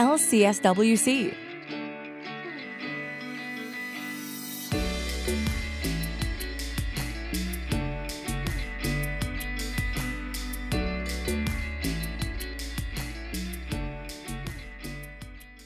LCSWC.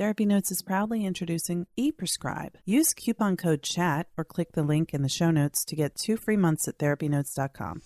Therapy Notes is proudly introducing ePrescribe. Use coupon code CHAT or click the link in the show notes to get two free months at therapynotes.com.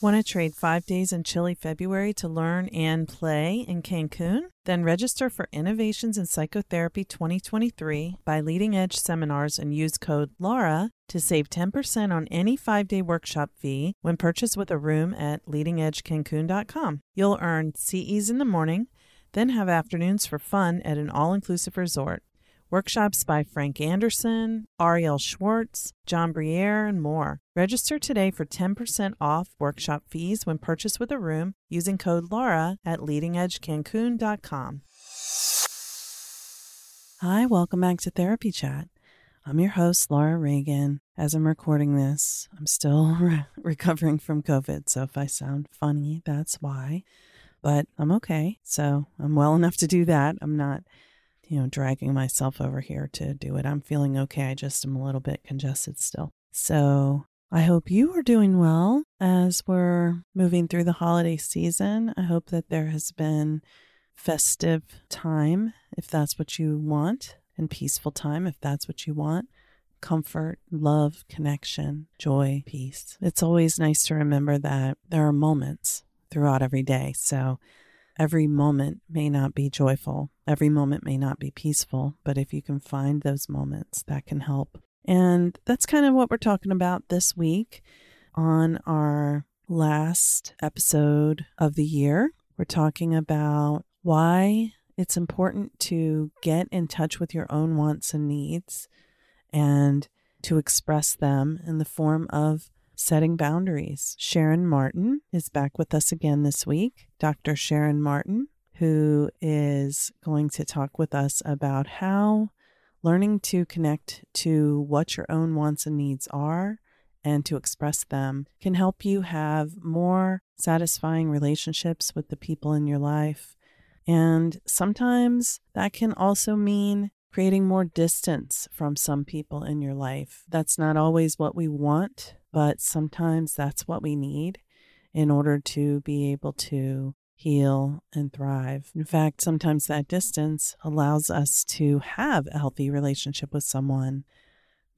Want to trade five days in chilly February to learn and play in Cancun? Then register for Innovations in Psychotherapy 2023 by Leading Edge Seminars and use code LAURA to save 10% on any five day workshop fee when purchased with a room at leadingedgecancun.com. You'll earn CEs in the morning then have afternoons for fun at an all inclusive resort. Workshops by Frank Anderson, Arielle Schwartz, John Briere, and more. Register today for 10% off workshop fees when purchased with a room using code LAURA at leadingedgecancun.com. Hi, welcome back to Therapy Chat. I'm your host, Laura Reagan. As I'm recording this, I'm still re- recovering from COVID, so if I sound funny, that's why but I'm okay. So I'm well enough to do that. I'm not, you know, dragging myself over here to do it. I'm feeling okay. I just am a little bit congested still. So I hope you are doing well as we're moving through the holiday season. I hope that there has been festive time, if that's what you want, and peaceful time, if that's what you want comfort, love, connection, joy, peace. It's always nice to remember that there are moments throughout every day. So every moment may not be joyful, every moment may not be peaceful, but if you can find those moments, that can help. And that's kind of what we're talking about this week on our last episode of the year. We're talking about why it's important to get in touch with your own wants and needs and to express them in the form of setting boundaries. Sharon Martin is back with us again this week. Dr. Sharon Martin, who is going to talk with us about how learning to connect to what your own wants and needs are and to express them can help you have more satisfying relationships with the people in your life. And sometimes that can also mean creating more distance from some people in your life. That's not always what we want but sometimes that's what we need in order to be able to heal and thrive. In fact, sometimes that distance allows us to have a healthy relationship with someone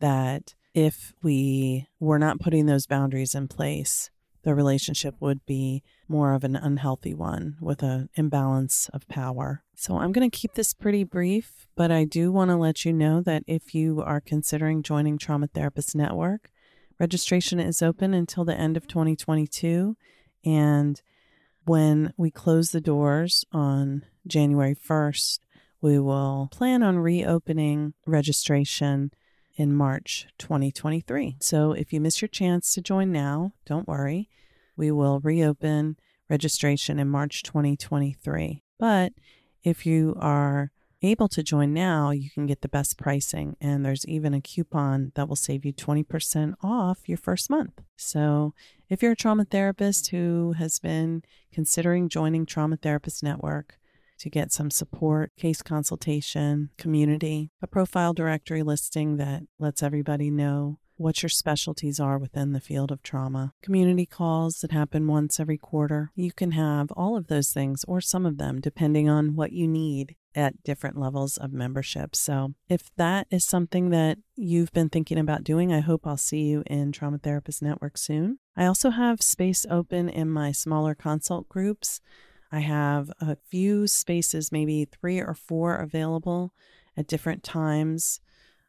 that if we were not putting those boundaries in place, the relationship would be more of an unhealthy one with an imbalance of power. So I'm going to keep this pretty brief, but I do want to let you know that if you are considering joining Trauma Therapist Network, Registration is open until the end of 2022. And When we close the doors on January 1st, we will plan on reopening registration in March 2023. So if you miss your chance to join now, don't worry. We will reopen registration in March 2023. But if you are able to join now, you can get the best pricing. And there's even a coupon that will save you 20% off your first month. So if you're a trauma therapist who has been considering joining Trauma Therapist Network, to get some support, case consultation, community, a profile directory listing that lets everybody know what your specialties are within the field of trauma, community calls that happen once every quarter. You can have all of those things or some of them depending on what you need at different levels of membership. So, if that is something that you've been thinking about doing, I hope I'll see you in Trauma Therapist Network soon. I also have space open in my smaller consult groups. I have a few spaces, maybe three or four available at different times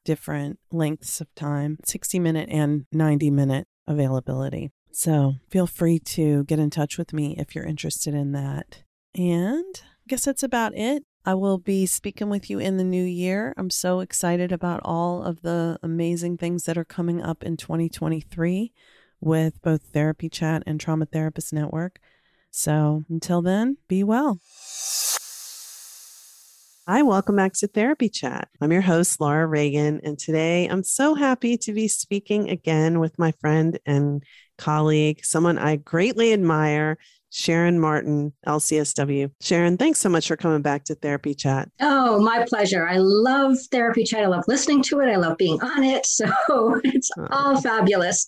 different lengths of time 60 minute and 90 minute availability. So feel free to get in touch with me if you're interested in that. And I guess that's about it. I will be speaking with you in the new year. I'm so excited about all of the amazing things that are coming up in 2023 with both Therapy Chat and Trauma Therapist Network. So until then, be well. Hi, welcome back to Therapy Chat. I'm your host, Laura Reagan, and today I'm so happy to be speaking again with my friend and colleague, someone I greatly admire, Sharon Martin, LCSW. Sharon, thanks so much for coming back to Therapy Chat. Oh, my pleasure. I love Therapy Chat. I love listening to it. I love being on it. So it's oh. all fabulous.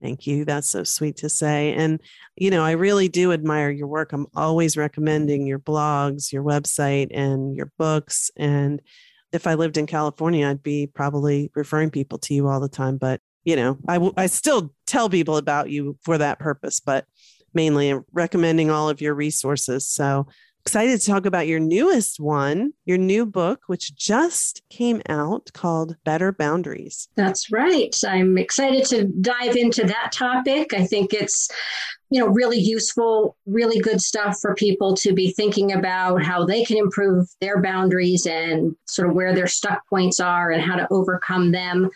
Thank you. That's so sweet to say. And, you know, I really do admire your work. I'm always recommending your blogs, your website, and your books. And if I lived in California, I'd be probably referring people to you all the time. But, you know, I, w- I still tell people about you for that purpose. But mainly recommending all of your resources. So excited to talk about your newest one, your new book, which just came out called Better Boundaries. That's right. I'm excited to dive into that topic. I think it's you know really useful really good stuff for people to be thinking about how they can improve their boundaries and sort of where their stuck points are and how to overcome them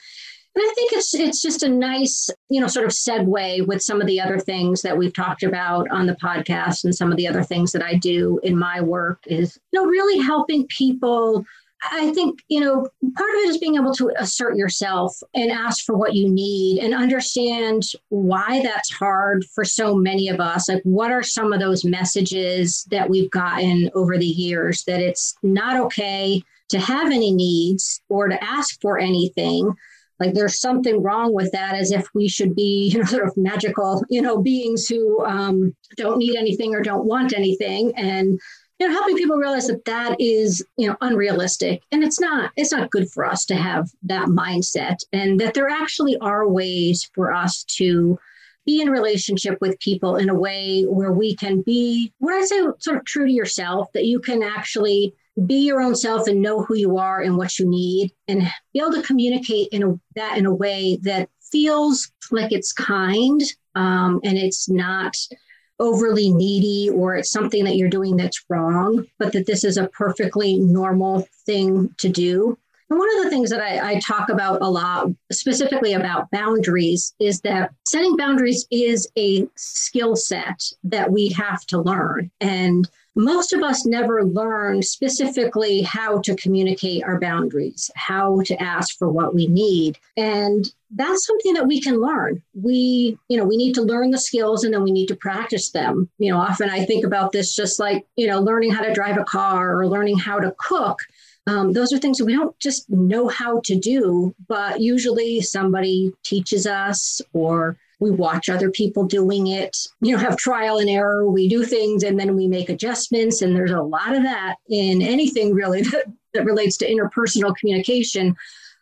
and I think it's it's just a nice, you know, sort of segue with some of the other things that we've talked about on the podcast and some of the other things that I do in my work is, you know, really helping people I think, you know, part of it is being able to assert yourself and ask for what you need and understand why that's hard for so many of us. Like, what are some of those messages that we've gotten over the years that it's not okay to have any needs or to ask for anything? Like there's something wrong with that as if we should be you know sort of magical you know beings who um, don't need anything or don't want anything. And you know helping people realize that that is you know unrealistic. And it's not it's not good for us to have that mindset and that there actually are ways for us to be in relationship with people in a way where we can be what i say sort of true to yourself that you can actually be your own self and know who you are and what you need and be able to communicate in a, that in a way that feels like it's kind um, and it's not overly needy or it's something that you're doing that's wrong, but that this is a perfectly normal thing to do. And one of the things that I, I, talk about a lot, specifically about boundaries, is that setting boundaries is a skill set that we have to learn. And most of us never learn specifically how to communicate our boundaries, how to ask for what we need. And that's something that we can learn. We, you know, we need to learn the skills and then we need to practice them. You know, often I think about this just like, you know, learning how to drive a car or learning how to cook. Um, those are things that we don't just know how to do, but usually somebody teaches us or we watch other people doing it, you know, have trial and error. We do things and then we make adjustments. And there's a lot of that in anything really that, that relates to interpersonal communication.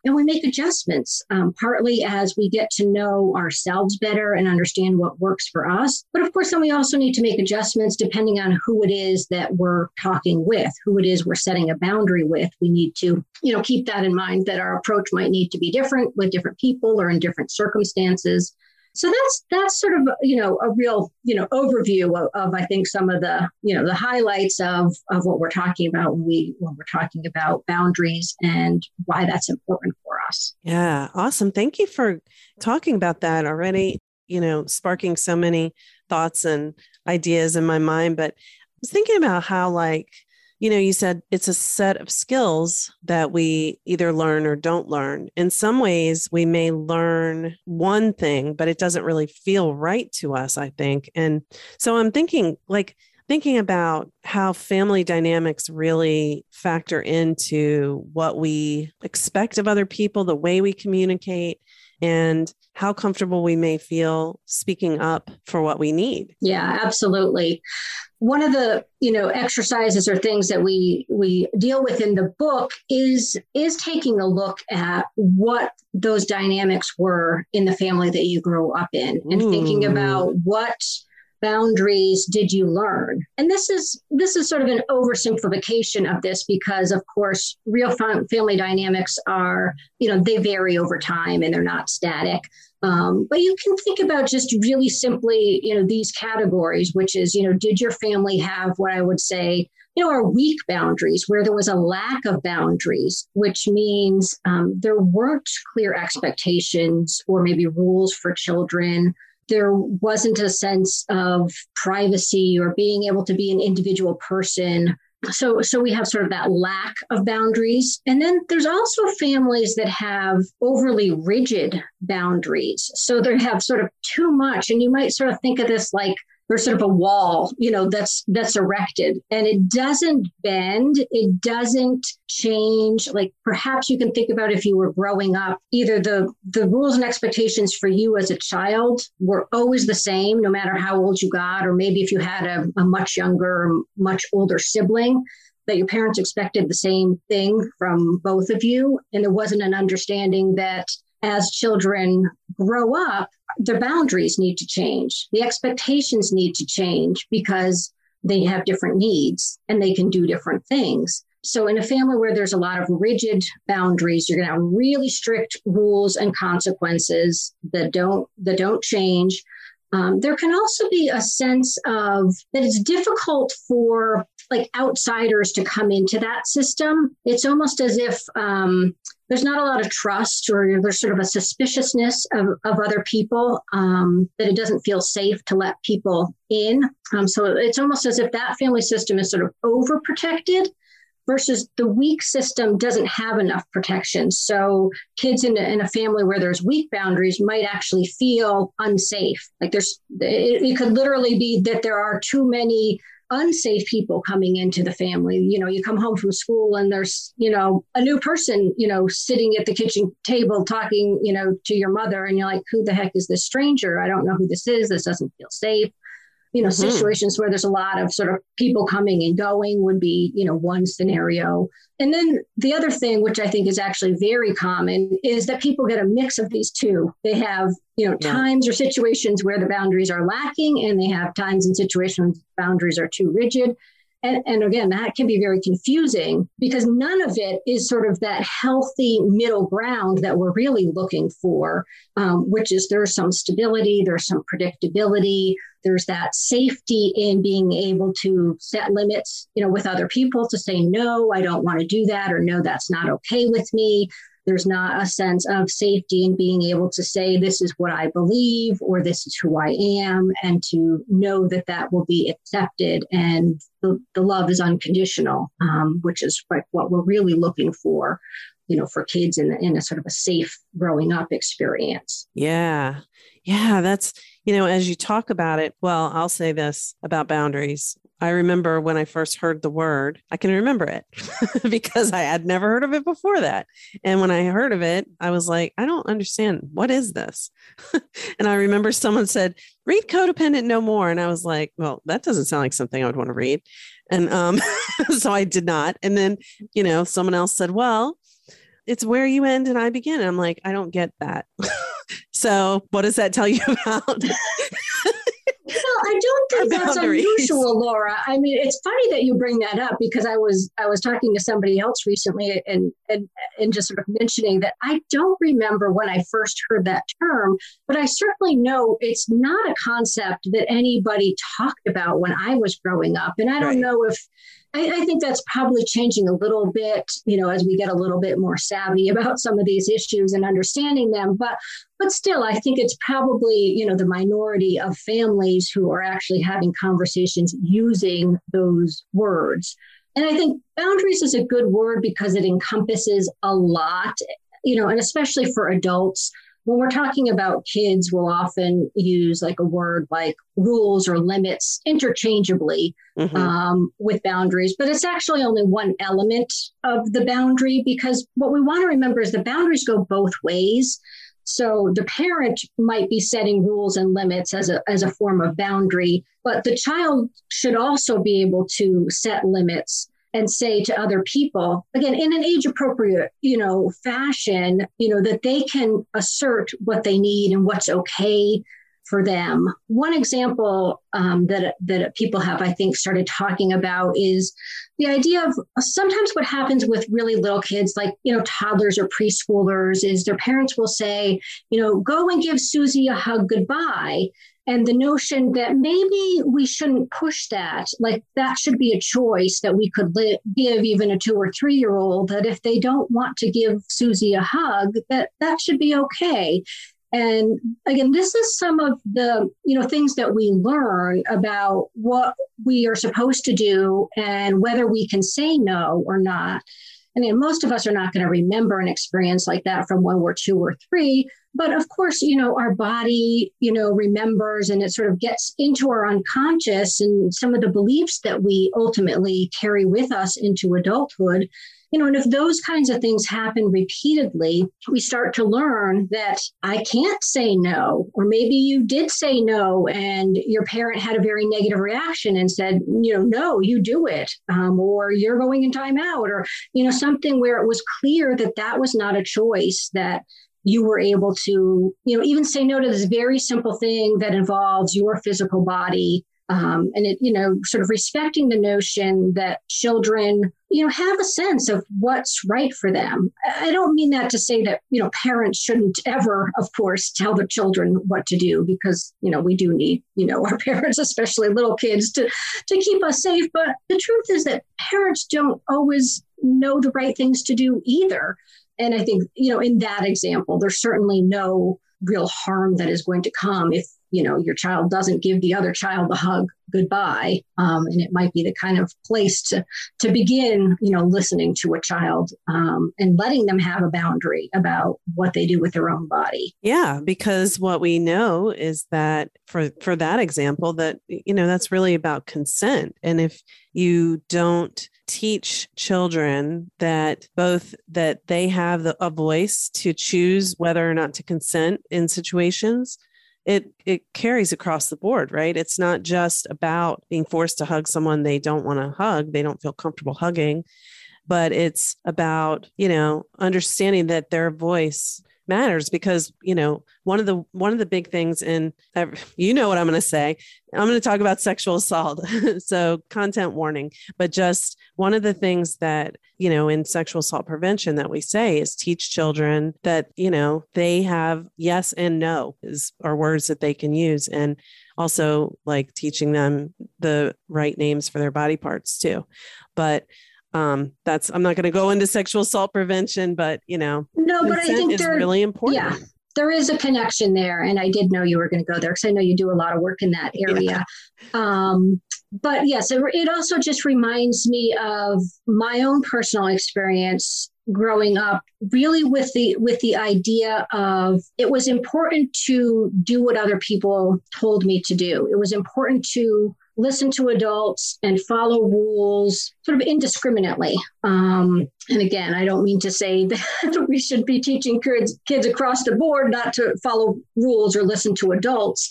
And we make adjustments, um, partly as we get to know ourselves better and understand what works for us. But of course, then we also need to make adjustments depending on who it is that we're talking with, who it is we're setting a boundary with. We need to, you know, keep that in mind that our approach might need to be different with different people or in different circumstances. So that's that's sort of you know a real you know overview of, of, I think some of the you know the highlights of of what we're talking about when we when we're talking about boundaries and why that's important for us. Yeah, awesome. Thank you for talking about that already. You know, sparking so many thoughts and ideas in my mind. But I was thinking about how like you know, you said it's a set of skills that we either learn or don't learn. In some ways, we may learn one thing, but it doesn't really feel right to us, I think. And so I'm thinking, like, thinking about how family dynamics really factor into what we expect of other people, the way we communicate, and how comfortable we may feel speaking up for what we need. Yeah, absolutely. One of the, you know, exercises or things that we we deal with in the book is is taking a look at what those dynamics were in the family that you grew up in and Ooh. thinking about what boundaries did you learn and this is this is sort of an oversimplification of this because of course real family dynamics are you know they vary over time and they're not static um, but you can think about just really simply you know these categories which is you know did your family have what i would say you know, are weak boundaries where there was a lack of boundaries, which means um, there weren't clear expectations or maybe rules for children. There wasn't a sense of privacy or being able to be an individual person so so we have sort of that lack of boundaries. And then there's also families that have overly rigid boundaries. So they have sort of too much. And you might sort of think of this like there's sort of a wall, you know, that's that's erected and it doesn't bend, it doesn't change. Like perhaps you can think about if you were growing up, either the the rules and expectations for you as a child were always the same, no matter how old you got, or maybe if you had a, a much younger, much older sibling, that your parents expected the same thing from both of you, and there wasn't an understanding that as children grow up, the boundaries need to change. The expectations need to change because they have different needs and they can do different things. So, in a family where there's a lot of rigid boundaries, you're going to have really strict rules and consequences that don't that don't change. Um, there can also be a sense of that it's difficult for like outsiders to come into that system. It's almost as if um, there's not a lot of trust or there's sort of a suspiciousness of, of other people um, that it doesn't feel safe to let people in. Um, so it's almost as if that family system is sort of overprotected versus the weak system doesn't have enough protection. So kids in a, in a family where there's weak boundaries might actually feel unsafe. Like there's, it, it could literally be that there are too many unsafe people coming into the family. You know, you come home from school and there's, you know, a new person, you know, sitting at the kitchen table talking, you know, to your mother, and you're like, who the heck is this stranger? I don't know who this is. This doesn't feel safe you know, mm-hmm. situations where there's a lot of sort of people coming and going would be, you know, one scenario. And then the other thing, which I think is actually very common, is that people get a mix of these two. They have, you know, yeah. times or situations where the boundaries are lacking, and they have times and situations boundaries are too rigid. And, and again, that can be very confusing because none of it is sort of that healthy middle ground that we're really looking for, um, which is there's some stability, there's some predictability, there's that safety in being able to set limits, you know, with other people to say, no, I don't want to do that, or no, that's not okay with me. There's not a sense of safety in being able to say, this is what I believe, or this is who I am, and to know that that will be accepted and the, the love is unconditional, um, which is like what we're really looking for you know for kids in, in a sort of a safe growing up experience. Yeah. Yeah that's you know as you talk about it well i'll say this about boundaries I remember when I first heard the word, I can remember it because I had never heard of it before that. And when I heard of it, I was like, I don't understand. What is this? and I remember someone said, read Codependent No More. And I was like, well, that doesn't sound like something I would want to read. And um, so I did not. And then, you know, someone else said, well, it's where you end and I begin. And I'm like, I don't get that. so what does that tell you about? I don't think that's boundaries. unusual, Laura. I mean, it's funny that you bring that up because I was I was talking to somebody else recently and and and just sort of mentioning that I don't remember when I first heard that term, but I certainly know it's not a concept that anybody talked about when I was growing up, and I don't Right. know if. I, I think that's probably changing a little bit, you know, as we get a little bit more savvy about some of these issues and understanding them. But but still i think it's probably you know the minority of families who are actually having conversations using those words and i think boundaries is a good word because it encompasses a lot you know and especially for adults when we're talking about kids we'll often use like a word like rules or limits interchangeably Mhm. um, with boundaries, but it's actually only one element of the boundary because what we want to remember is the boundaries go both ways. So the parent might be setting rules and limits as a, as a form of boundary, but the child should also be able to set limits and say to other people again in an age appropriate you know fashion you know that they can assert what they need and what's okay for them. One example um, that that people have, I think, started talking about is the idea of sometimes what happens with really little kids, like you know toddlers or preschoolers, is their parents will say, you know, go and give Susie a hug goodbye. And the notion that maybe we shouldn't push that, like that should be a choice that we could li- give even a two or three year old, that if they don't want to give Susie a hug, that that should be okay. And again, this is some of the you know things that we learn about what we are supposed to do and whether we can say no or not. I mean, most of us are not going to remember an experience like that from when we're two or three. But of course, you know, our body, you know, remembers and it sort of gets into our unconscious and some of the beliefs that we ultimately carry with us into adulthood you know, and if those kinds of things happen repeatedly, we start to learn that I can't say no, or maybe you did say no and your parent had a very negative reaction and said, you know, no, you do it, um, or you're going in timeout, or, you know, something where it was clear that that was not a choice that you were able to, you know, even say no to this very simple thing that involves your physical body um, and it you know sort of respecting the notion that children you know have a sense of what's right for them. I don't mean that to say that you know parents shouldn't ever of course tell their children what to do because you know we do need you know our parents especially little kids to to keep us safe. But the truth is that parents don't always know the right things to do either and i think you know in that example there's certainly no real harm that is going to come if you know your child doesn't give the other child a hug goodbye um, and it might be the kind of place to to begin you know listening to a child um, and letting them have a boundary about what they do with their own body. Yeah, because what we know is that for for that example that you know that's really about consent. And if you don't teach children that both that they have the, a voice to choose whether or not to consent in situations it it carries across the board right? It's not just about being forced to hug someone they don't want to hug they don't feel comfortable hugging but it's about you know understanding that their voice matters because you know one of the one of the big things in you know what i'm going to say. I'm going to talk about sexual assault. So content warning. But just one of the things that you know in sexual assault prevention that we say is teach children that you know they have yes and no is are words that they can use. And also like teaching them the right names for their body parts too. But um that's i'm not going to go into sexual assault prevention but you know no but i think is there really important. yeah there is a connection there and i did know you were going to go there because i know you do a lot of work in that area. Um, but yes it, it also just reminds me of my own personal experience growing up really with the with the idea of it was important to do what other people told me to do. It was important to listen to adults and follow rules sort of indiscriminately. Um, and again, I don't mean to say that we should be teaching kids, kids across the board not to follow rules or listen to adults.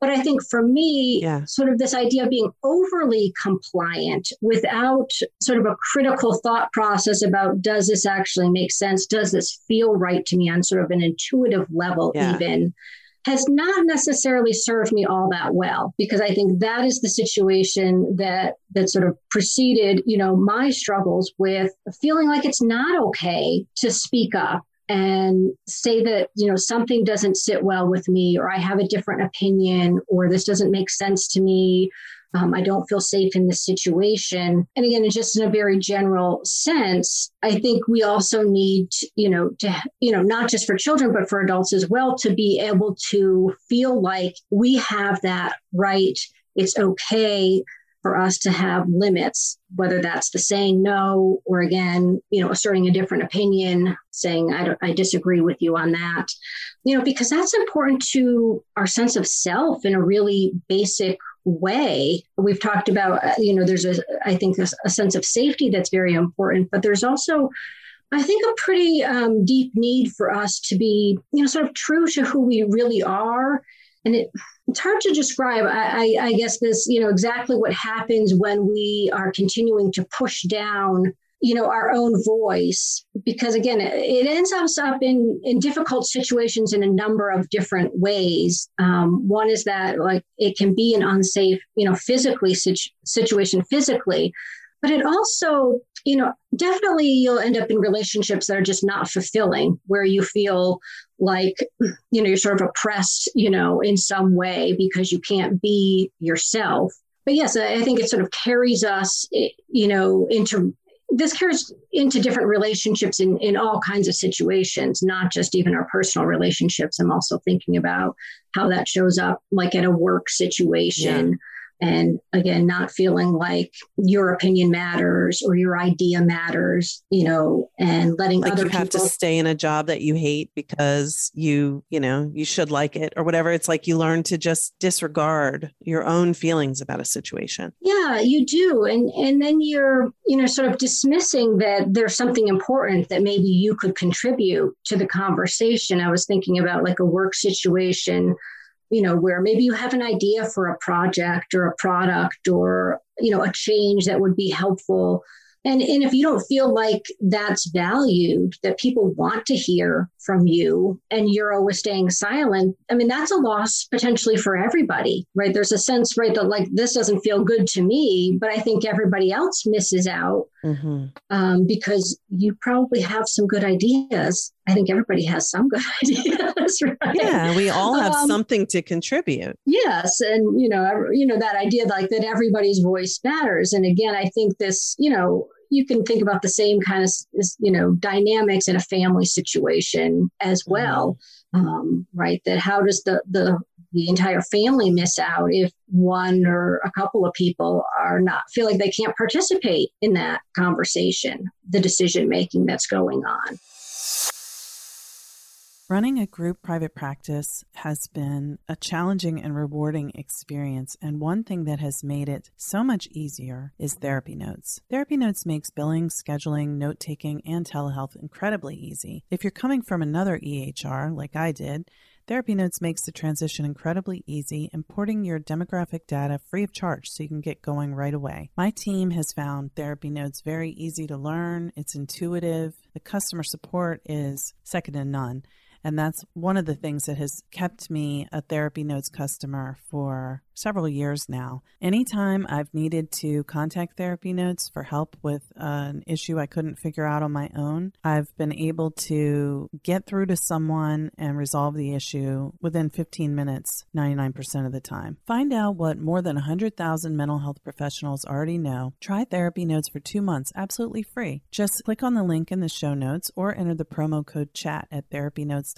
But I think for me, Yeah. sort of this idea of being overly compliant without sort of a critical thought process about does this actually make sense? Does this feel right to me on sort of an intuitive level, Yeah. even? Has not necessarily served me all that well because I think that is the situation that that sort of preceded, you know, my struggles with feeling like it's not okay to speak up and say that you know something doesn't sit well with me or i have a different opinion or this doesn't make sense to me um, I don't feel safe in this situation. And again, just in a very general sense, I think we also need, you know, to, you know, not just for children, but for adults as well, to be able to feel like we have that right. It's okay for us to have limits, whether that's the saying no, or again, you know, asserting a different opinion, saying I, I disagree with you on that, you know, because that's important to our sense of self in a really basic way. We've talked about, uh, you know, there's a, I think, a, a sense of safety that's very important, but there's also, I think, a pretty um, deep need for us to be, you know, sort of true to who we really are. And it, it's hard to describe, I, I, I guess, this, you know, exactly what happens when we are continuing to push down you know our own voice because again it ends us up in in difficult situations in a number of different ways. Um, one is that like it can be an unsafe you know physically situ- situation physically but it also you know definitely you'll end up in relationships that are just not fulfilling where you feel like you know you're sort of oppressed you know in some way because you can't be yourself. But yes i think it sort of carries us you know into this carries into different relationships in, in all kinds of situations, not just even our personal relationships. I'm also thinking about how that shows up like in a work situation. And again not feeling like your opinion matters or your idea matters you know and letting like other you have people... to stay in a job that you hate because you you know you should like it or whatever. It's like you learn to just disregard your own feelings about a situation. Yeah you do. And and then you're you know sort of dismissing that there's something important that maybe you could contribute to the conversation. I was thinking about like a work situation you know, where maybe you have an idea for a project or a product or, you know, a change that would be helpful and, and if you don't feel like that's valued, that people want to hear from you and you're always staying silent, I mean, that's a loss potentially for everybody, right? There's a sense, right, that like this doesn't feel good to me, but I think everybody else misses out mm-hmm. um, because you probably have some good ideas. I think everybody has some good ideas, right? Yeah, we all have um, something to contribute. Yes, and you know, you know that idea like that everybody's voice matters. And again, I think this, you know, you can think about the same kind of you know dynamics in a family situation as mm-hmm. well um, right that how does the the the entire family miss out if one or a couple of people are not feel like they can't participate in that conversation the decision making that's going on Running a group private practice has been a challenging and rewarding experience, and one thing that has made it so much easier is Therapy Notes. Therapy Notes makes billing, scheduling, note taking, and telehealth incredibly easy. If you're coming from another EHR, like I did, Therapy Notes makes the transition incredibly easy, importing your demographic data free of charge so you can get going right away. My team has found Therapy Notes very easy to learn, it's intuitive, the customer support is second to none. And that's one of the things that has kept me a Therapy Notes customer for several years now. Anytime I've needed to contact Therapy Notes for help with an issue I couldn't figure out on my own, I've been able to get through to someone and resolve the issue within 15 minutes 99% of the time. Find out what more than 100,000 mental health professionals already know. Try Therapy Notes for two months absolutely free. Just click on the link in the show notes or enter the promo code CHAT at therapynotes.com.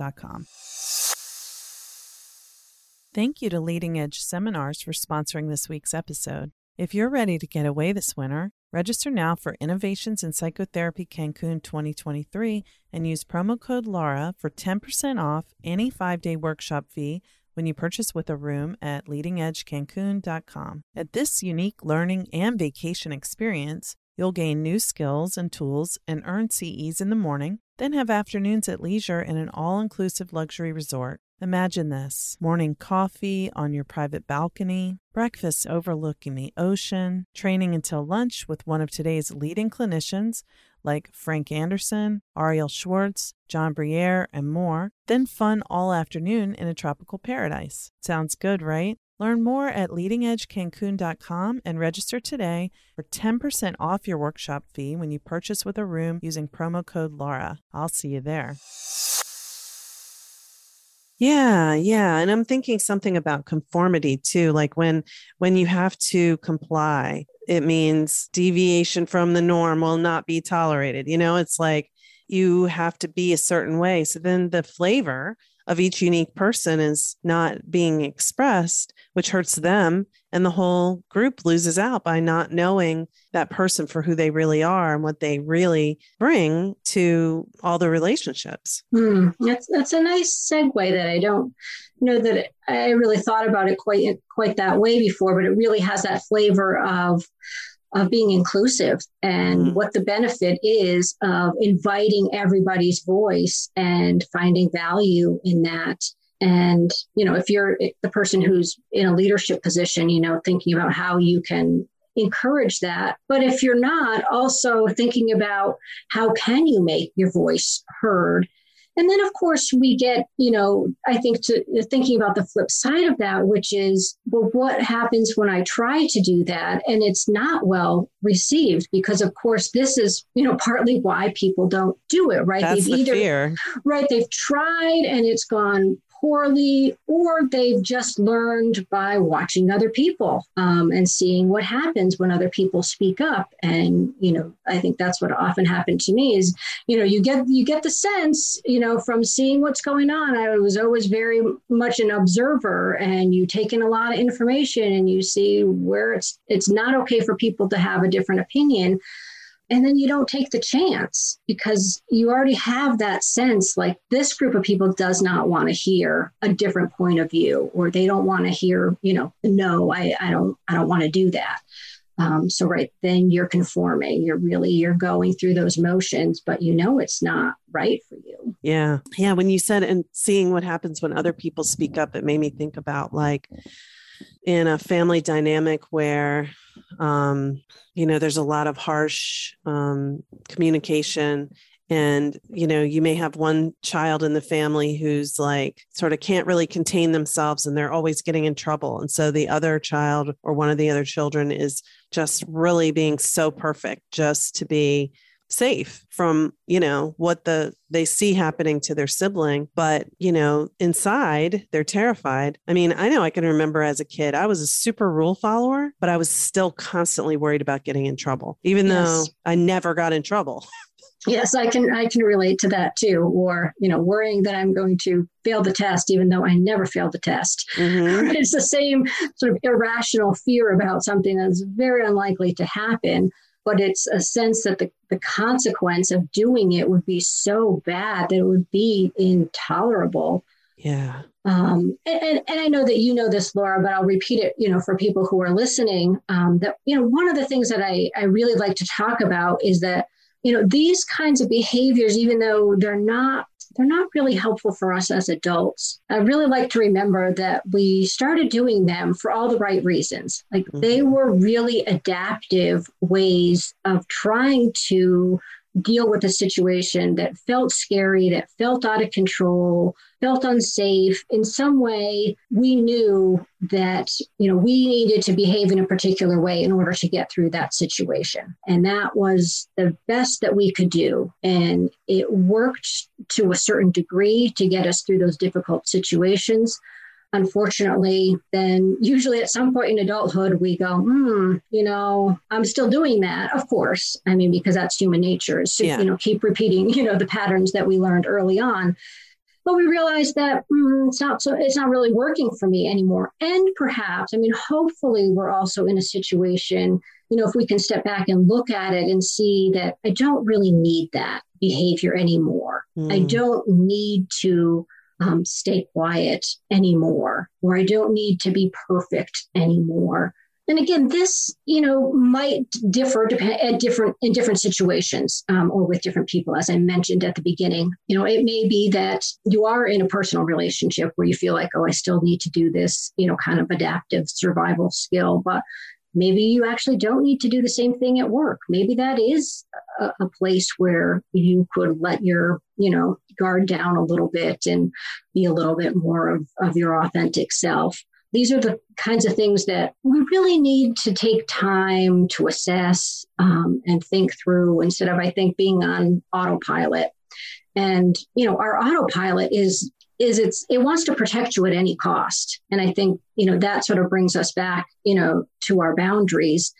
Thank you to Leading Edge Seminars for sponsoring this week's episode. If you're ready to get away this winter, register now for Innovations in Psychotherapy Cancun 2023 and use promo code LAURA for 10% off any five day workshop fee when you purchase with a room at leadingedgecancun.com. At this unique learning and vacation experience, you'll gain new skills and tools and earn CEs in the morning, then have afternoons at leisure in an all inclusive luxury resort. Imagine this morning coffee on your private balcony, breakfast overlooking the ocean, training until lunch with one of today's leading clinicians like Frank Anderson, Arielle Schwartz, John Briere, and more, then fun all afternoon in a tropical paradise. Sounds good, right? Learn more at leadingedgecancun.com and register today for 10% off your workshop fee when you purchase with a room using promo code LAURA. I'll see you there. Yeah, yeah, and I'm thinking something about conformity too, like when when you have to comply, it means deviation from the norm will not be tolerated. You know, it's like you have to be a certain way. So then the flavor of each unique person is not being expressed, which hurts them. And the whole group loses out by not knowing that person for who they really are and what they really bring to all the relationships. Hmm. That's that's a nice segue that I don't know that I really thought about it quite quite that way before, but it really has that flavor of of being inclusive and mm-hmm. what the benefit is of inviting everybody's voice and finding value in that and you know if you're the person who's in a leadership position you know thinking about how you can encourage that but if you're not also thinking about how can you make your voice heard and then, of course, we get, you know, I think to thinking about the flip side of that, which is, well, what happens when I try to do that and it's not well received? Because, of course, this is, you know, partly why people don't do it, right? That's they've the either, fear. right, they've tried and it's gone poorly, or they've just learned by watching other people um, and seeing what happens when other people speak up. And you know, I think that's what often happened to me is, you know, you get you get the sense, you know, from seeing what's going on. I was always very much an observer, and you take in a lot of information, and you see where it's it's not okay for people to have a different opinion and then you don't take the chance because you already have that sense like this group of people does not want to hear a different point of view or they don't want to hear you know no i, I don't i don't want to do that. Um, so right then you're conforming. You're really you're going through those motions but you know it's not right for you. Yeah. Yeah when you said and seeing what happens when other people speak up it made me think about like in a family dynamic where um, you know there's a lot of harsh um, communication. And you know you may have one child in the family who's like sort of can't really contain themselves and they're always getting in trouble. And so the other child or one of the other children is just really being so perfect just to be safe from you know what the they see happening to their sibling but you know inside they're terrified i mean i know i can remember as a kid i was a super rule follower but i was still constantly worried about getting in trouble even yes. though i never got in trouble yes i can i can relate to that too or you know worrying that i'm going to fail the test even though i never failed the test mm-hmm. it's the same sort of irrational fear about something that's very unlikely to happen but it's a sense that the, the consequence of doing it would be so bad that it would be intolerable. Yeah. Um, and, and, and, I know that you know this, Laura, but I'll repeat it, you know, for people who are listening, um, that, you know, one of the things that I, I really like to talk about is that, you know, these kinds of behaviors, even though they're not they're not really helpful for us as adults. I really like to remember that we started doing them for all the right reasons. Like mm-hmm. they were really adaptive ways of trying to deal with a situation that felt scary, that felt out of control, felt unsafe. In some way, we knew that, you know, we needed to behave in a particular way in order to get through that situation. And that was the best that we could do. And it worked to a certain degree to get us through those difficult situations unfortunately, then usually at some point in adulthood, we go, hmm, you know, I'm still doing that. Of course. I mean, because that's human nature is to, yeah. you know, keep repeating, you know, the patterns that we learned early on. But we realize that mm, it's not so it's not really working for me anymore. And perhaps, I mean, hopefully we're also in a situation, you know, if we can step back and look at it and see that I don't really need that behavior anymore. Mm. I don't need to um, stay quiet anymore, or I don't need to be perfect anymore. and again, this you know might differ at different in different situations um, or with different people. As I mentioned at the beginning, you know, it may be that you are in a personal relationship where you feel like, oh, I still need to do this, you know, kind of adaptive survival skill, but maybe you actually don't need to do the same thing at work. Maybe that is a, a place where you could let your you know guard down a little bit and be a little bit more of, of your authentic self these are the kinds of things that we really need to take time to assess um, and think through instead of, I think, being on autopilot. And you know, our autopilot is is it's it wants to protect you at any cost. And I think you know that sort of brings us back, you know, to our boundaries.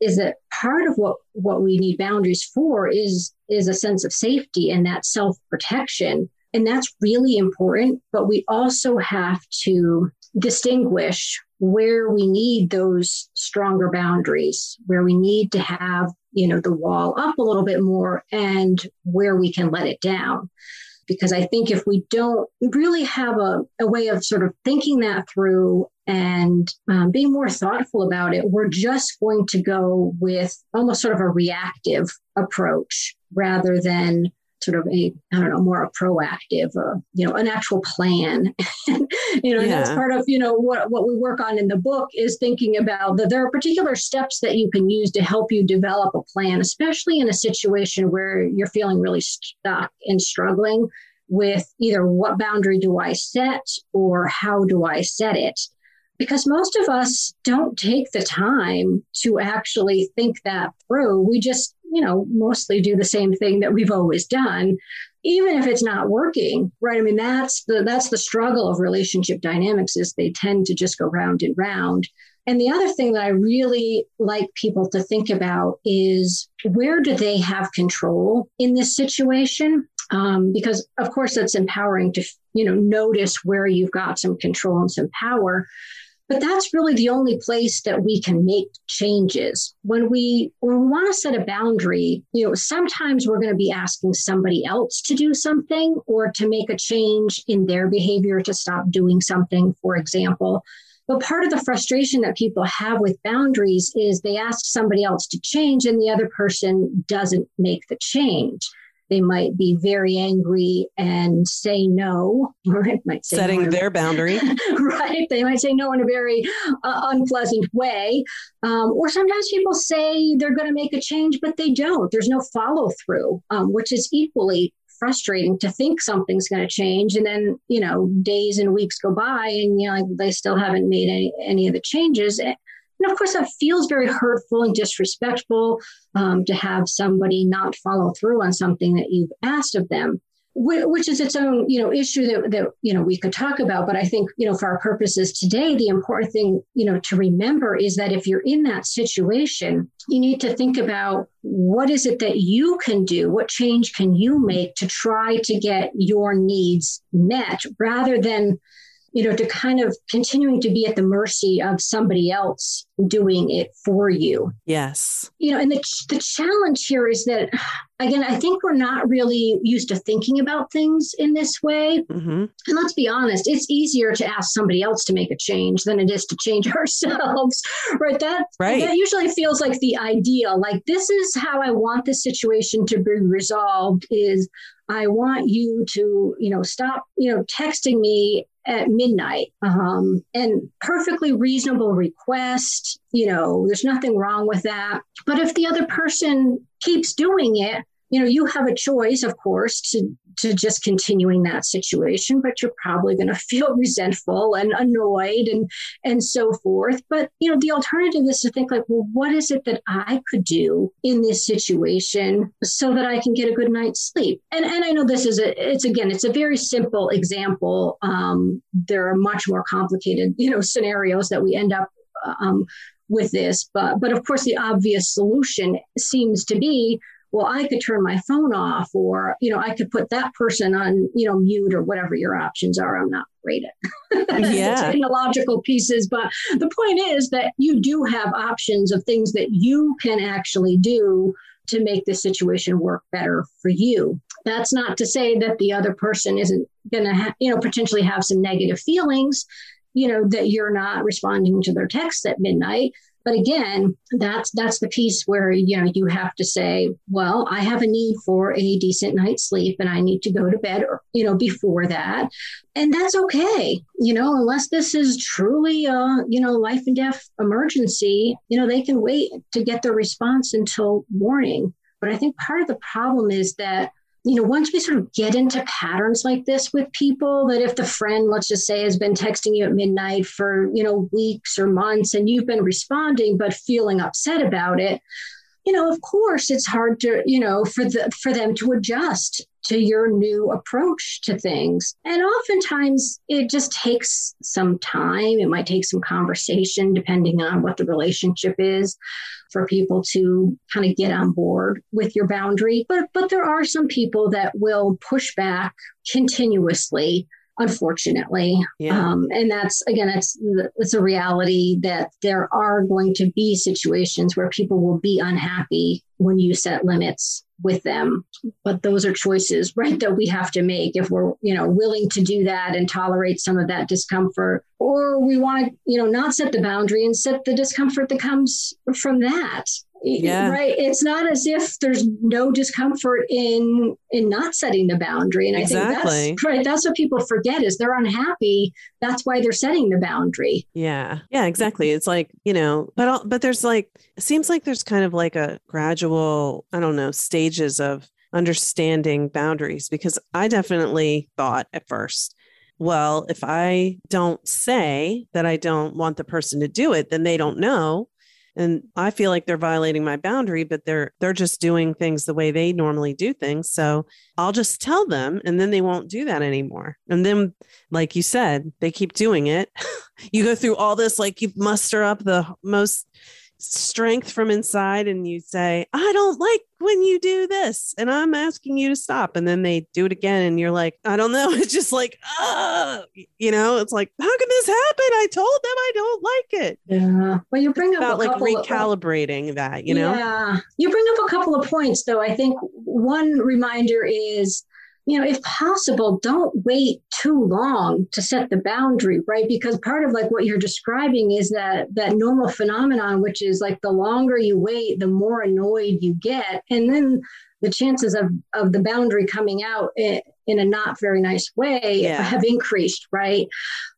Is that part of what what we need boundaries for? Is is a sense of safety and that self protection. And that's really important. But we also have to distinguish where we need those stronger boundaries, where we need to have, you know, the wall up a little bit more and where we can let it down. Because I think if we don't really have a, a way of sort of thinking that through and um, being more thoughtful about it, we're just going to go with almost sort of a reactive approach rather than sort of a I don't know more a proactive, uh, you know, an actual plan. you know, yeah. that's part of you know what what we work on in the book is thinking about that there are particular steps that you can use to help you develop a plan, especially in a situation where you're feeling really stuck and struggling with either what boundary do I set or how do I set it because most of us don't take the time to actually think that through. We just you know, mostly do the same thing that we've always done, even if it's not working, right? I mean, that's the that's the struggle of relationship dynamics is they tend to just go round and round. And the other thing that I really like people to think about is where do they have control in this situation? Um, because of course that's empowering to you know notice where you've got some control and some power but that's really the only place that we can make changes. When we when we want to set a boundary, you know, sometimes we're going to be asking somebody else to do something or to make a change in their behavior to stop doing something, for example. But part of the frustration that people have with boundaries is they ask somebody else to change and the other person doesn't make the change. They might be very angry and say no, right? Might say setting no their boundary, right? They might say no in a very uh, unpleasant way, um, or sometimes people say they're going to make a change, but they don't. There's no follow through, um, which is equally frustrating to think something's going to change and then you know days and weeks go by and you know like they still haven't made any any of the changes and of course, that feels very hurtful and disrespectful um, to have somebody not follow through on something that you've asked of them, which is its own, you know, issue that, that, you know, we could talk about. But I think, you know, for our purposes today, the important thing, you know, to remember is that if you're in that situation, you need to think about what is it that you can do? What change can you make to try to get your needs met rather than you know, to kind of continuing to be at the mercy of somebody else doing it for you. Yes. You know, and the, the challenge here is that, again, I think we're not really used to thinking about things in this way. Mm-hmm. And let's be honest, it's easier to ask somebody else to make a change than it is to change ourselves, right? That, right. that usually feels like the ideal. Like, this is how I want this situation to be resolved is I want you to, you know, stop, you know, texting me at midnight um, and perfectly reasonable request you know there's nothing wrong with that. But if the other person keeps doing it you know you have a choice of course to to just continuing that situation but you're probably going to feel resentful and annoyed and and so forth. But you know the alternative is to think like well what is it that i could do in this situation so that i can get a good night's sleep? And and i know this is a it's again it's a very simple example. Um, there are much more complicated you know scenarios that we end up um, with this but but of course the obvious solution seems to be well, I could turn my phone off or, you know, I could put that person on, you know, mute or whatever your options are. I'm not great at yeah. technological pieces. But the point is that you do have options of things that you can actually do to make the situation work better for you. That's not to say that the other person isn't going to, ha- you know, potentially have some negative feelings, you know, that you're not responding to their texts at midnight But again, that's that's the piece where you know you have to say, well, I have a need for a decent night's sleep and I need to go to bed or you know before that. And that's okay. You know, unless this is truly a, you know, life and death emergency, you know, they can wait to get their response until morning. But I think part of the problem is that you know, once we sort of get into patterns like this with people, that if the friend, let's just say, has been texting you at midnight for, you know, weeks or months and you've been responding but feeling upset about it, you know, of course it's hard to, you know, for the for them to adjust to your new approach to things. And oftentimes it just takes some time. It might take some conversation depending on what the relationship is for people to kind of get on board with your boundary. But but there are some people that will push back continuously unfortunately. Yeah. Um, and that's again, it's it's a reality that there are going to be situations where people will be unhappy when you set limits with them. But those are choices, right, that we have to make if we're, you know, willing to do that and tolerate some of that discomfort, or we want to, you know, not set the boundary and set the discomfort that comes from that yeah. right it's not as if there's no discomfort in in not setting the boundary and exactly. i think that's right that's what people forget is they're unhappy that's why they're setting the boundary yeah yeah exactly it's like you know but all, but there's like it seems like there's kind of like a gradual i don't know stages of understanding boundaries because i definitely thought at first well, if I don't say that I don't want the person to do it, then they don't know and i feel like they're violating my boundary but they're they're just doing things the way they normally do things. So i'll just tell them and then they won't do that anymore. And then like you said they keep doing it. You go through all this like you muster up the most strength from inside and you say, I don't like when you do this and I'm asking you to stop. And then they do it again and you're like, I don't know. It's just like, ah, you know, it's like, how can this happen? I told them I don't like it. Yeah. Well, you bring it's up about like recalibrating of, that, you know? Yeah. You bring up a couple of points though. I think one reminder is you know, if possible, don't wait too long to set the boundary, right? Because part of like what you're describing is that that normal phenomenon, which is like the longer you wait, the more annoyed you get, and then the chances of of the boundary coming out in, in a not very nice way yeah. have increased, right?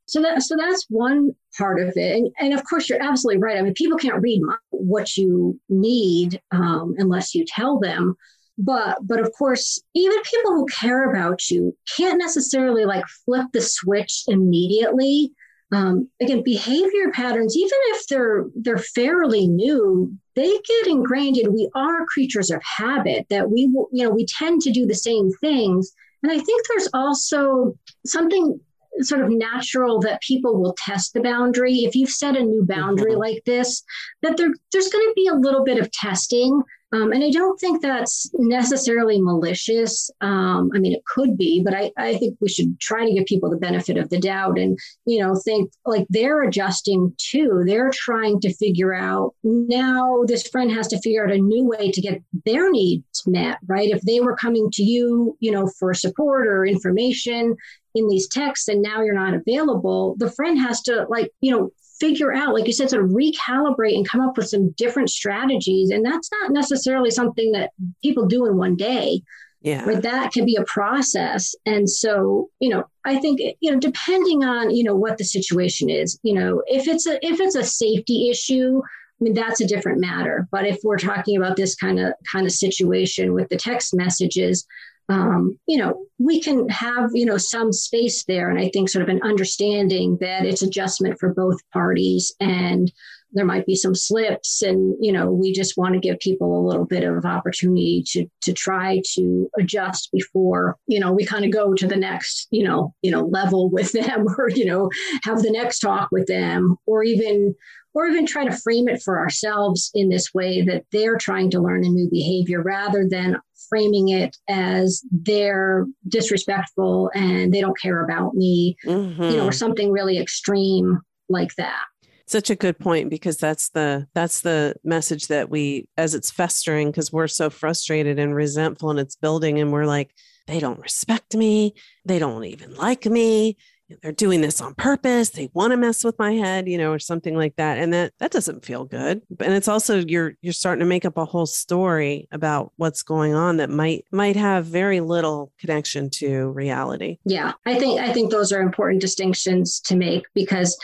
So that so that's one part of it, and and of course you're absolutely right. I mean, people can't read what you need um, unless you tell them but but of course even people who care about you can't necessarily like flip the switch immediately. Um, again behavior patterns even if they're they're fairly new they get ingrained in we are creatures of habit that we you know we tend to do the same things. And i think there's also something sort of natural that people will test the boundary. If you've set a new boundary mm-hmm. like this that there, there's going to be a little bit of testing um, and I don't think that's necessarily malicious. Um, I mean, it could be, but I, I think we should try to give people the benefit of the doubt and, you know, think like they're adjusting too. They're trying to figure out now this friend has to figure out a new way to get their needs met, right? If they were coming to you, you know, for support or information in these texts and now you're not available, the friend has to like, you know, figure out, like you said, sort of recalibrate and come up with some different strategies. And that's not necessarily something that people do in one day. Yeah. But that can be a process. And so, you know, I think, you know, depending on, you know, what the situation is, you know, if it's a if it's a safety issue, I mean, that's a different matter. But if we're talking about this kind of kind of situation with the text messages, um, you know, we can have, you know, some space there. And I think sort of an understanding that it's adjustment for both parties and there might be some slips and, you know, we just want to give people a little bit of opportunity to, to try to adjust before, you know, we kind of go to the next, you know, you know, level with them or, you know, have the next talk with them or even or even try to frame it for ourselves in this way that they're trying to learn a new behavior rather than framing it as they're disrespectful and they don't care about me, mm-hmm. you know, or something really extreme like that. Such a good point because that's the that's the message that we as it's festering because we're so frustrated and resentful and it's building and we're like they don't respect me. They don't even like me they're doing this on purpose. They want to mess with my head, you know, or something like that. And that that doesn't feel good. And it's also you're you're starting to make up a whole story about what's going on that might might have very little connection to reality. Yeah. I think I think those are important distinctions to make because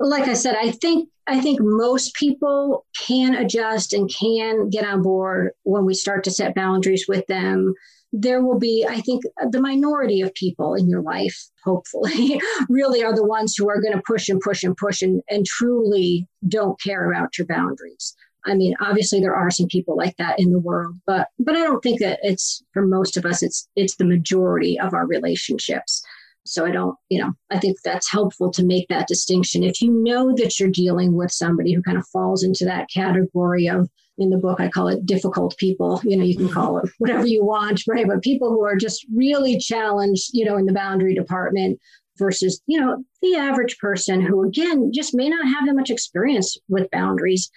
like I said, I think I think most people can adjust and can get on board when we start to set boundaries with them there will be, I think, the minority of people in your life, hopefully, really are the ones who are going to push and push and push and, and truly don't care about your boundaries. I mean, obviously there are some people like that in the world, but but I don't think that it's for most of us it's it's the majority of our relationships. So I don't, you know, I think that's helpful to make that distinction. If you know that you're dealing with somebody who kind of falls into that category of in the book, I call it difficult people. You know, you can mm-hmm. call it whatever you want, right? But people who are just really challenged, you know, in the boundary department versus, you know, the average person who, again, just may not have that much experience with boundaries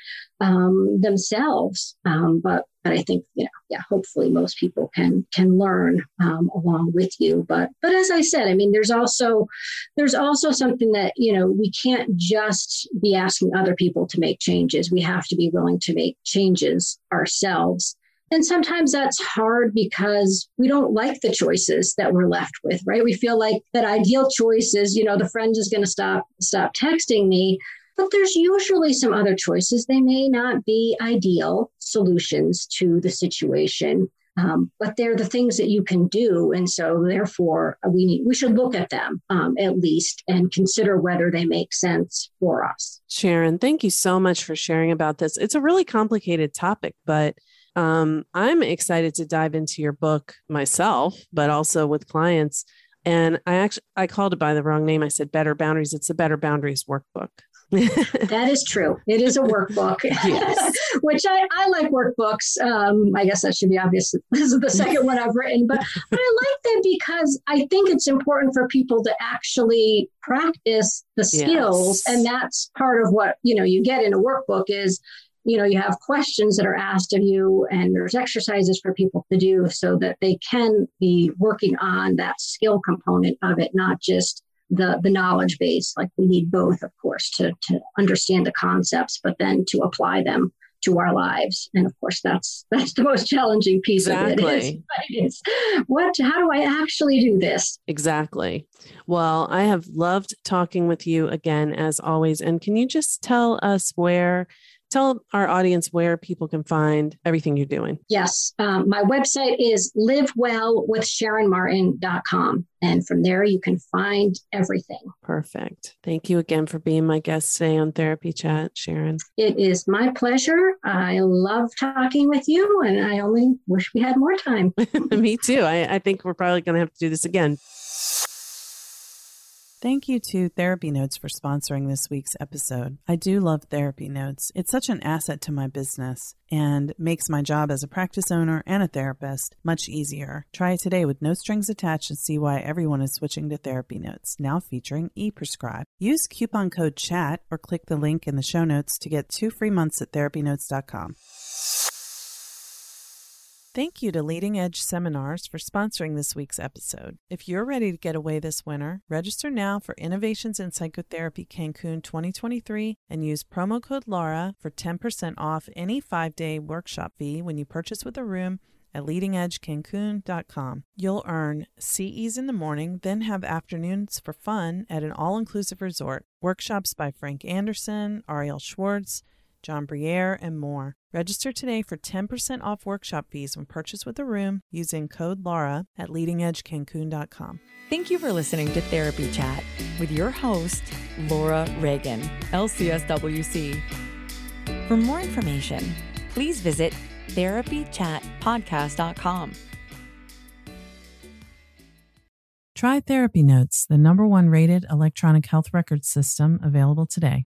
um, themselves. Um, but but I think you know, yeah, hopefully most people can can learn um, along with you. But but as I said, I mean, there's also there's also something that you know we can't just be asking other people to make changes. We have to be willing to make changes ourselves. And sometimes that's hard because we don't like the choices that we're left with, right? We feel like that ideal choice is, you know, the friend is going to stop stop texting me, but there's usually some other choices. They may not be ideal solutions to the situation. Um, but they're the things that you can do, and so therefore uh, we need we should look at them um, at least and consider whether they make sense for us. Sharon, thank you so much for sharing about this. It's a really complicated topic, but um, I'm excited to dive into your book myself, but also with clients. And I actually I called it by the wrong name. I said Better Boundaries. It's a Better Boundaries workbook. That is true. It is a workbook, which I, I like workbooks. Um, I guess that should be obvious. This is the second one I've written, but, but I like them because I think it's important for people to actually practice the skills. Yes. And that's part of what, you know, you get in a workbook is you know you have questions that are asked of you and there's exercises for people to do so that they can be working on that skill component of it not just the the knowledge base like we need both of course to to understand the concepts but then to apply them to our lives. And of course that's that's the most challenging piece exactly. of it is, it is what how do i actually do this? Exactly. Well i have loved talking with you again as always. And can you just tell us where tell our audience where people can find everything you're doing. Yes. Um, my website is livewellwithsharonmartin.com. And from there, you can find everything. Perfect. Thank you again for being my guest today on Therapy Chat, Sharon. It is my pleasure. I love talking with you, and I only wish we had more time. Me too. I, I think we're probably going to have to do this again. Thank you to Therapy Notes for sponsoring this week's episode. I do love Therapy Notes. It's such an asset to my business and makes my job as a practice owner and a therapist much easier. Try it today with no strings attached and see why everyone is switching to Therapy Notes, now featuring ePrescribe. Use coupon code CHAT or click the link in the show notes to get two free months at therapynotes.com. Thank you to Leading Edge Seminars for sponsoring this week's episode. If you're ready to get away this winter, register now for Innovations in Psychotherapy Cancun 2023 and use promo code LAURA for 10% off any five day workshop fee when you purchase with a room at leadingedgecancun.com. You'll earn CEs in the morning, then have afternoons for fun at an all inclusive resort. Workshops by Frank Anderson, Arielle Schwartz, John Briere, and more. Register today for 10% off workshop fees when purchased with a room using code LAURA at leadingedgecancun.com. Thank you for listening to Therapy Chat with your host, Laura Reagan, LCSWC. For more information, please visit therapychatpodcast.com. Try Therapy Notes, the number one rated electronic health record system available today.